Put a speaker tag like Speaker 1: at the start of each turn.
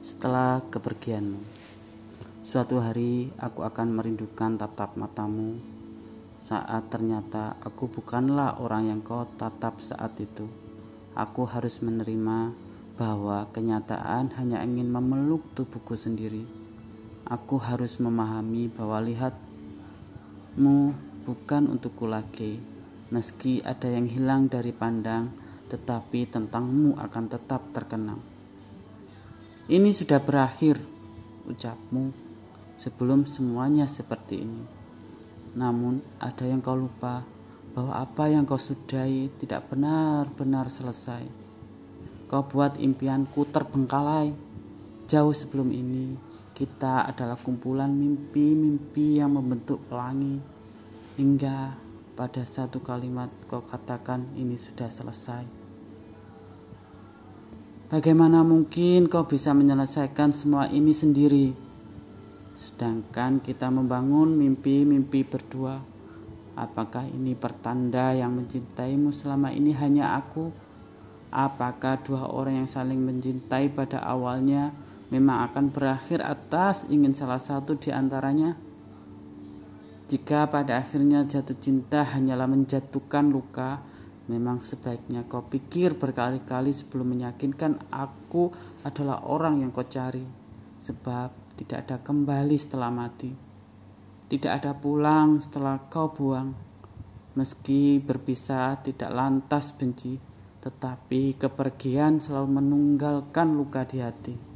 Speaker 1: setelah kepergianmu. Suatu hari aku akan merindukan tatap matamu saat ternyata aku bukanlah orang yang kau tatap saat itu. Aku harus menerima bahwa kenyataan hanya ingin memeluk tubuhku sendiri. Aku harus memahami bahwa lihatmu bukan untukku lagi. Meski ada yang hilang dari pandang, tetapi tentangmu akan tetap terkenang. Ini sudah berakhir, ucapmu, sebelum semuanya seperti ini. Namun, ada yang kau lupa bahwa apa yang kau sudahi tidak benar-benar selesai. Kau buat impianku terbengkalai. Jauh sebelum ini, kita adalah kumpulan mimpi-mimpi yang membentuk pelangi. Hingga pada satu kalimat kau katakan ini sudah selesai. Bagaimana mungkin kau bisa menyelesaikan semua ini sendiri? Sedangkan kita membangun mimpi-mimpi berdua. Apakah ini pertanda yang mencintaimu selama ini hanya aku? Apakah dua orang yang saling mencintai pada awalnya memang akan berakhir atas ingin salah satu di antaranya? Jika pada akhirnya jatuh cinta hanyalah menjatuhkan luka, Memang sebaiknya kau pikir berkali-kali sebelum meyakinkan aku adalah orang yang kau cari. Sebab tidak ada kembali setelah mati. Tidak ada pulang setelah kau buang. Meski berpisah tidak lantas benci, tetapi kepergian selalu menunggalkan luka di hati.